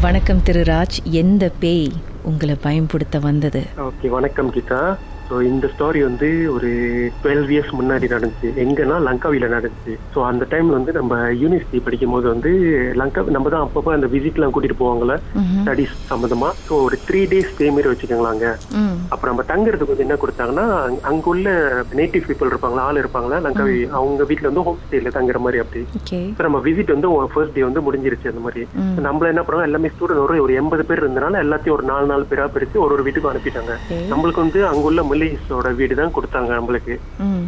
வணக்கம் திரு ராஜ் எந்த பேய் உங்களை பயன்படுத்த வந்தது? ஓகே வணக்கம் கீதா. ஸோ இந்த ஸ்டோரி வந்து ஒரு டுவெல் இயர்ஸ் முன்னாடி நடந்துச்சு. எங்கன்னா லங்காவில நடந்துச்சு. ஸோ அந்த டைம்ல வந்து நம்ம யூனிவர்சிட்டி படிக்கும் போது வந்து லங்கா நம்ம தான் அப்பப்போ அந்த விசிட்லாம் கூட்டிட்டு போவாங்கல்ல? ஸ்டடிஸ் சம்மந்தமா ஸோ ஒரு த்ரீ டேஸ் ஸ்டே மாரி வச்சுக்கோங்களாங்க. அப்புறம் நம்ம தங்குறதுக்கு வந்து என்ன கொடுத்தாங்கன்னா அங்க- அங்க உள்ள நேட்டிவ் பீப்புள் இருப்பாங்களா ஆள் இருப்பாங்களா லங்காவி அவங்க வீட்ல வந்து ஹோம் ஸ்டேல தங்குற மாதிரி அப்படி. இப்போ நம்ம விசிட் வந்து ஃபர்ஸ்ட் டே வந்து முடிஞ்சிருச்சு அந்த மாதிரி. நம்மள என்ன பண்ணுவோம் எல்லாமே ஸ்டூடெண்ட் ஒரு ஒரு எண்பது பேர் இருந்தனால எல்லாத்தையும் ஒரு நாலு நாலு பேரா பிரிச்சு ஒரு ஒரு வீட்டுக்கு அனுப்பிட்டாங்க. நம்மளுக்கு வந்து அங்குள்ள மலேசியோட வீடு தான் கொடுத்தாங்க நம்மளுக்கு.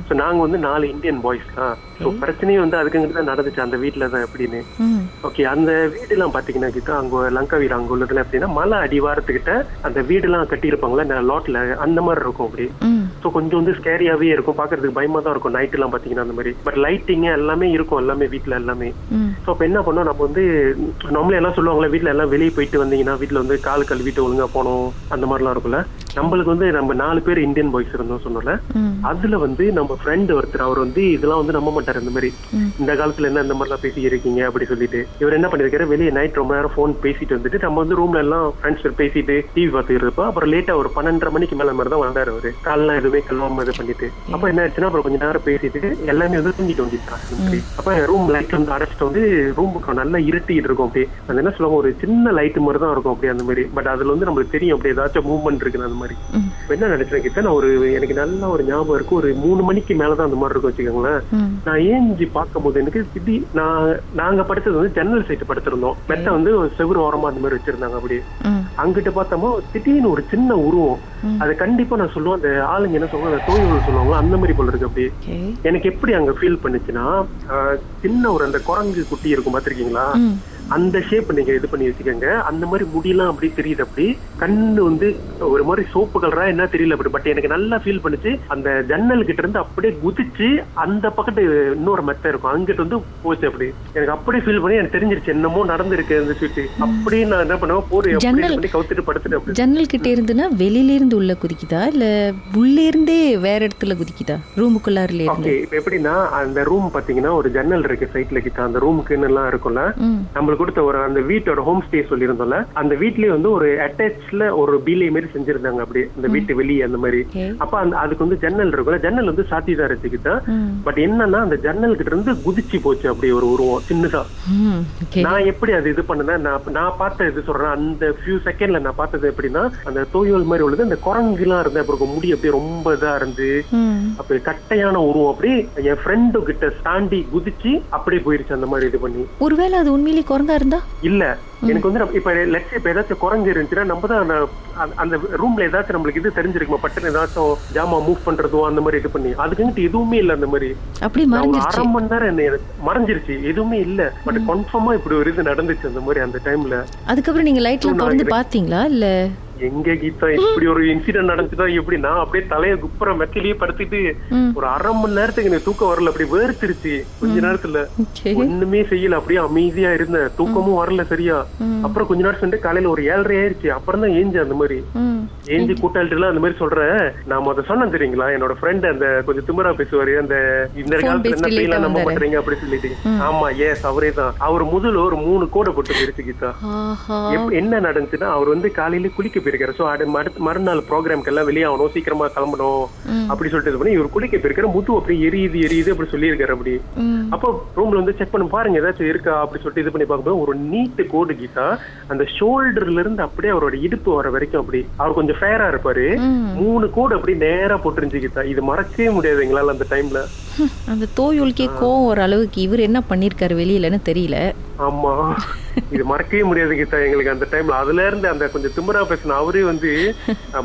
ஸோ நாங்க வந்து நாலு இந்தியன் பாய்ஸ் தான். ஸோ பிரச்சனையும் வந்து அதுக்குங்கிட்ட தான் நடந்துச்சு அந்த வீட்ல தான் எப்படின்னு. ம். ஓகே அந்த வீடுலாம் பாத்தீங்கன்னா கிட்ட அங்க லங்கா வீடு அங்க உள்ளதுல எப்படின்னா மலை அடிவாரத்துக்கிட்ட அந்த வீடுலாம் கட்டியிருப்பாங்களா லாட்ல அந்த மாதிரி இருக்கும் அப்படி. ஸோ கொஞ்சம் வந்து ஸ்கேரியாவே இருக்கும். பாக்குறதுக்கு பயமா தான் இருக்கும் நைட் எல்லாம் பாத்தீங்கன்னா அந்த மாதிரி. பட் லைட்டிங் எல்லாமே இருக்கும் எல்லாமே வீட்ல எல்லாமே. ஸோ அப்போ என்ன பண்ணோம்? நம்ம வந்து நம்மளே எல்லாம் சொல்லுவாங்களே வீட்டில் எல்லாம் வெளியே போயிட்டு வந்தீங்கன்னா வீட்டில் வந்து கால் கழுவிட்டு ஒழுங்கா போனோம் அந்த மாதிரிலாம் இருக்கும்ல. நம்மளுக்கு வந்து நம்ம நாலு பேர் இந்தியன் பாய்ஸ் இருந்தோம் சொன்னோம்ல. அதுல வந்து நம்ம ஃப்ரெண்ட் ஒருத்தர் அவர் வந்து இதெல்லாம் வந்து நம்ப மாட்டார் இந்த மாதிரி. இந்த காலத்துல என்ன இந்த மாதிரிலாம் பேசி இருக்கீங்க அப்படி சொல்லிட்டு. இவர் என்ன பண்ணிருக்காரு வெளியே நைட் ரொம்ப நேரம் ஃபோன் பேசிட்டு வந்துட்டு நம்ம வந்து ரூம்ல எல்லாம் ஃப்ரெண்ட்ஸ் பேசிட்டு டிவி பார்த்துட்டு இருப்போம் அப்புறம் லேட்டா ஒரு பன்னெண்டரை மணிக்கு மேல மாதிரி தான் வந்தாரு அவரு. கால்லாம் எதுவுமே கல்வாம இது பண்ணிட்டு. அப்ப என்ன ஆச்சுன்னா அப்புறம் கொஞ்ச நேரம் பேசிட்டு எல்லாமே வந்து தூங்கிட்டு வந்துட்டாங்க அப்ப ரூம் லைட் வந்து அடைச்சிட்டு வந்து ரூம் நல்லா இருட்டிட்டு இருக்கும் அப்படியே. அது என்ன சொல்லுவாங்க? ஒரு சின்ன லைட் மாதிரி தான் இருக்கும் அப்படியே அந்த மாதிரி. பட் அதுல வந்து நம்மளுக்கு தெரியும் அப்படி ஏதாச்சும் மூவ்மெண்ட் இருக்குன்னு அந்த மாதிரி. என்ன நினைச்சேன் கிட்ட நான் ஒரு எனக்கு நல்ல ஒரு ஞாபகம் இருக்கு. ஒரு மூணு மணிக்கு மேலதான் அந்த மாதிரி இருக்கும் வச்சுக்கோங்களேன். நான் ஏஞ்சி பார்க்கும்போது எனக்கு திடீர் நான் நாங்க படுத்தது வந்து ஜன்னல் சைட்டு படுத்திருந்தோம். மெத்த வந்து செவுரு ஓரமா அந்த மாதிரி வச்சிருந்தாங்க அப்படி ம். அங்கிட்ட பார்த்தோமோ திடீர்னு ஒரு சின்ன உருவம். அது கண்டிப்பா நான் சொல்லுவேன். அந்த ஆளுங்க என்ன சொல்லுவாங்க? அந்த தோய்வுகள் சொல்லுவாங்களோ? அந்த மாதிரி போல இருக்கு அப்படி ஓகே. எனக்கு எப்படி அங்க ஃபீல் பண்ணுச்சுன்னா சின்ன ஒரு அந்த குரங்கு குட்டி இருக்கும் பாத்திருக்கீங்களா அந்த ஷேப் நீங்க இது பண்ணி வச்சுக்கோங்க. அந்த மாதிரி முடியெல்லாம் அப்படி தெரியுது அப்படி. கண்ணு வந்து ஒரு மாதிரி சோப்பு கலரா என்ன தெரியல அப்படி. பட் எனக்கு நல்லா ஃபீல் பண்ணுச்சு. அந்த ஜன்னல் கிட்ட இருந்து அப்படியே குதிச்சு அந்த பக்கத்து இன்னொரு மெத்த இருக்கும். அங்கிட்டு வந்து போச்சு அப்படி. எனக்கு அப்படியே ஃபீல் பண்ணி எனக்கு தெரிஞ்சிருச்சு. என்னமோ நடந்திருக்கு அந்த ஸ்வீட் அப்படியே நான் என்ன பண்ணுவேன்? ஜன்னல் இது பண்ணி கவுத்துட்டு படுத்துட்டு ஜன்னல் கிட்ட இருந்துன்னா வெளியில இருந்து உள்ள குதிக்குதா? இல்ல உள்ளே இருந்தே வேற இடத்துல குதிக்குதா? ரூமுக்குள்ளாரில ஓகே. இப்ப எப்படின்னா அந்த ரூம் பாத்தீங்கன்னா ஒரு ஜன்னல் இருக்கு சைட்ல கிட்ட. அந்த ரூமுக்குன்னு எல்லாம் இருக்கும்ல. ம். நம்மளுக்கு கொடுத்த ஒரு அந்த வீட்டோட ஹோம் ஸ்டே சொல்லியிருந்தோம்ல அந்த வீட்லயே வந்து ஒரு அட்டாச்ல ஒரு பீலை மாதிரி செஞ்சிருந்தாங்க அப்படி அந்த வீட்டு வெளியே அந்த மாதிரி. அப்ப அந்த அதுக்கு வந்து ஜன்னல் இருக்கும்ல ஜன்னல் வந்து சாத்தி தான் ம். பட் என்னன்னா அந்த ஜன்னல் கிட்ட இருந்து குதிச்சு போச்சு அப்படி ஒரு உருவம் சின்னதா. நான் எப்படி அது இது பண்ணேன் நான் நான் பார்த்த இது சொல்றேன் அந்த ஃபியூ செகண்ட்ல நான் பார்த்தது எப்படின்னா அந்த தோயல் மாதிரி உள்ளது அந்த குரங்குலாம் இருந்தேன் அப்புறம் முடி அப்படியே ரொம்ப இதா இருந்து அப்படி கட்டையான உருவம் அப்படியே என் ஃப்ரெண்டு கிட்ட தாண்டி குதிச்சு அப்படியே போயிருச்சு அந்த மாதிரி இது பண்ணி. ஒருவேளை அது உண்மையிலேயே குரங்கா இருந்தா? இல்ல. எனக்கு வந்து இப்ப லெட்ஸ் இப்ப ஏதாச்சும் குறைஞ்சு இருந்துச்சுன்னா நம்ம தான் அந்த- ரூம்ல ஏதாச்சும் நம்மளுக்கு இது தெரிஞ்சிருக்குமா? பட்டுன்னு ஏதாச்சும் ஜாமா மூவ் பண்றதோ அந்த மாதிரி இது பண்ணி. அதுக்குங்கிட்டு எதுவுமே இல்ல அந்த மாதிரி. அப்படி அரை மணி நேரம் என்ன மறைஞ்சிருச்சு. எதுவுமே இல்ல. பட் கன்ஃபார்மா இப்படி ஒரு இது நடந்துச்சு அந்த மாதிரி அந்த டைம்ல அதுக்கப்புறம் நீங்க லைட்லாம் திறந்து பாத்தீங்களா இல்ல? எங்க கீதா? இப்படி ஒரு இன்சிடென்ட் நடந்துச்சுன்னா எப்படி? நான் அப்படியே தலைய குப்புற மெத்திலேயே படுத்துட்டு ஒரு அரை மணி நேரத்துக்கு எனக்கு தூக்கம் வரல. அப்படி வேர்த்திருச்சு. கொஞ்ச நேரத்துல ஒண்ணுமே செய்யல. அப்படியே அமைதியா இருந்தேன். தூக்கமும் வரல சரியா. அப்புறம் கொஞ்ச நேரம் சென்று காலையில ஒரு ஏழரை ஆயிருச்சு. அப்புறம் தான் ஏஞ்சு அந்த மாதிரி. ஏஞ்சி கூட்டாளிட்டு அந்த மாதிரி சொல்றேன் நான் அதை சொன்னேன் தெரியுங்களா? என்னோட ஃப்ரெண்ட் அந்த கொஞ்சம் திமிரா பேசுவாரு அந்த இந்த காலத்துல என்ன late நம்ப. பண்றீங்க அப்படி சொல்லிட்டு. ஆமா ஏஸ் அவரே தான். அவர் முதல்ல ஒரு மூணு கோடை போட்டு போயிருச்சு கீதா. என்ன நடந்துச்சுன்னா அவர் வந்து காலையில குளிக்க போயிருக்காரு. சோ மறு- மறுநாள் ப்ரோக்ராம்க்கு எல்லாம் வெளியே ஆகணும் சீக்கிரமா கிளம்பணும். அப்படி சொல்லிட்டு இது பண்ணி இவர் குளிக்க போயிருக்காரு. முது அப்படி எரியுது எரியுது அப்படி சொல்லியிருக்காரு அப்படி. அப்போ ரூம்ல வந்து செக் பண்ணி பாருங்க ஏதாச்சும் இருக்கா அப்படி சொல்லிட்டு இது பண்ணி பார்க்கும்போது ஒரு நீட்டு கோடு கீதா. அந்த ஷோல்டர்ல இருந்து அப்படியே அவரோட இடுப்பு வர வரைக்கும் அப்படி. அவர் கொஞ்சம் ஃபேரா இருப்பாரு. மூணு கோடு அப்படியே நேரா போட்டுருந்துச்சு கீதா இது மறக்கவே முடியாது எங்களால அந்த டைம்ல அந்த தோயுல்கே கோவம் ஒரு அளவுக்கு இவர் என்ன பண்ணிருக்காரு வெளியிலன்னு தெரியல. ஆமா. இது மறக்கவே முடியாது கீதா எங்களுக்கு அந்த டைம்ல அதுல இருந்து அந்த கொஞ்சம் திமிரா பேசின அவரே வந்து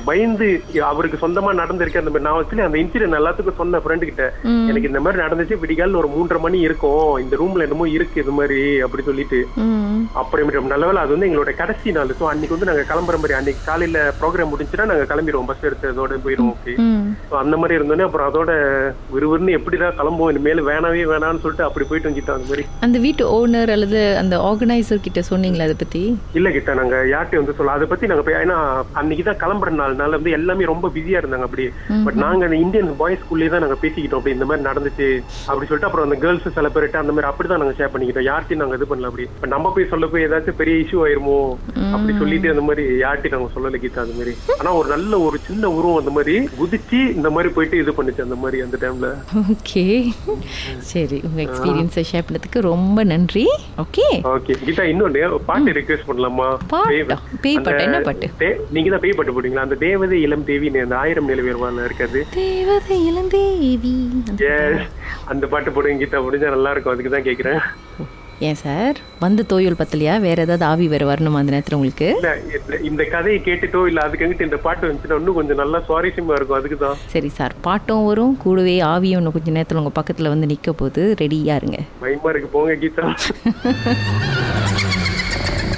பயந்து அவருக்கு சொந்தமா நடந்திருக்கு அந்த மாதிரி நான் வச்சு அந்த இன்சிடென்ட் எல்லாத்துக்கும் சொன்ன ஃப்ரெண்டு கிட்ட. எனக்கு இந்த மாதிரி நடந்துச்சு விடிகால ஒரு மூன்றரை மணி இருக்கும். இந்த ரூம்ல என்னமோ இருக்கு இது மாதிரி அப்படி சொல்லிட்டு. ம். அப்புறமேட்டு நல்ல வேளை அது வந்து எங்களோட கடைசி நாள். ஸோ அன்னைக்கு வந்து நாங்க கிளம்புற மாதிரி அன்னைக்கு காலையில ப்ரோக்ராம் முடிஞ்சுன்னா நாங்க கிளம்பிடுவோம் பஸ் எடுத்து அதோட போயிடுவோம் ஓகே அந்த மாதிரி இருந்தோன்னே அப்புறம் அதோட விறுவிறுன்னு எப்படிதான் கிளம்புவோம் இனிமேல் வேணாவே வேணாம்னு சொல்லிட்டு அப்படி போயிட்டு வந்துட்டோம் அந்த மாதிரி. அந்த வீட்டு ஓனர் அல்லது அந்த ஆர்கனைசர் கிட்ட சொன்னீங்களா அதை பத்தி? இல்ல கிட்ட நாங்க யார்கிட்டயும் வந்து சொல்ல அதை பத்தி நாங்க ஏன்னா அன்னைக்கு தான் கிளம்புற நாள்னால வந்து எல்லாமே ரொம்ப பிஸியா இருந்தாங்க அப்படி பட் நாங்க அந்த இந்தியன் பாய்ஸ் ஸ்கூல்லேயே தான் நாங்க பேசிக்கிட்டோம் அப்படி இந்த மாதிரி நடந்துச்சு அப்படி சொல்லிட்டு அப்புறம் அந்த கேர்ள்ஸ் சில பேர்கிட்ட அந்த மாதிரி அப்படிதான் நாங்க ஷேர் பண்ணிக்கிட்டோம். யார்ட்டையும் நாங்க இது பண்ணல அப்படி பட் நம்ம போய் சொல்ல போய் ஏதாச்சும் பெரிய இஷ்யூ ஆயிருமோ? அப்படி சொல்லிட்டு அந்த மாதிரி யார்ட்டையும் நாங்க சொல்லல கீதா அந்த மாதிரி. ஆனா ஒரு நல்ல ஒரு சின்ன உருவம் அந்த மாதிரி குதிச்சு இந்த மாதிரி போயிட்டு இது பண்ணுச்சு அந்த மாதிரி அந்த டைம்ல ஓகே சரி உங்க எக்ஸ்பீரியன்ஸை ஷேர் பண்ணதுக்கு ரொம்ப நன்றி. ஓகே ஓகே கீதா இன்னொன்னு பாட்டு ரிக்வெஸ்ட் பண்ணலாமா? பாட்டா? பேய் பாட்டு, என்ன பாட்டு? தே- நீங்க தான் பேய் பாட்டு போடுவீங்களா? அந்த தேவதை இளம் தேவின்னு அந்த ஆயிரம் நிலவேர்வால இருக்காது. தேவதை இளந்தேவி எஸ் அந்த பாட்டு போடுங்க கீதா. முடிஞ்சா நல்லா இருக்கும். அதுக்கு தான் கேக்குறேன். ஏன் சார்? வந்து தோயுள் பத்தலையா? வேற ஏதாவது ஆவி வேற வரணுமா அந்த நேரத்துல உங்களுக்கு? இந்த- கதையை கேட்டுட்டோ இல்ல அதுக்கு இந்த பாட்டு வந்துச்சுன்னா இன்னும் கொஞ்சம் நல்லா சுவாரஸ்யமா இருக்கும் அதுக்கு தான் சரி சார் பாட்டும் வரும் கூடவே ஆவியும் இன்னும் கொஞ்ச நேரத்துல உங்க பக்கத்துல வந்து நிக்க போகுது. ரெடியா இருங்க. பயமா இருக்கு போங்க கீதா.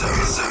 Awesome.